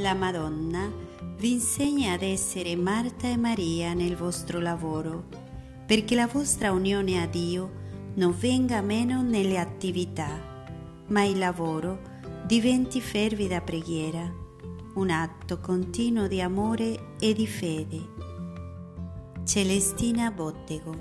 La Madonna vi insegna ad essere Marta e Maria nel vostro lavoro, perché la vostra unione a Dio non venga meno nelle attività, ma il lavoro diventi fervida preghiera, un atto continuo di amore e di fede. Celestina Bottego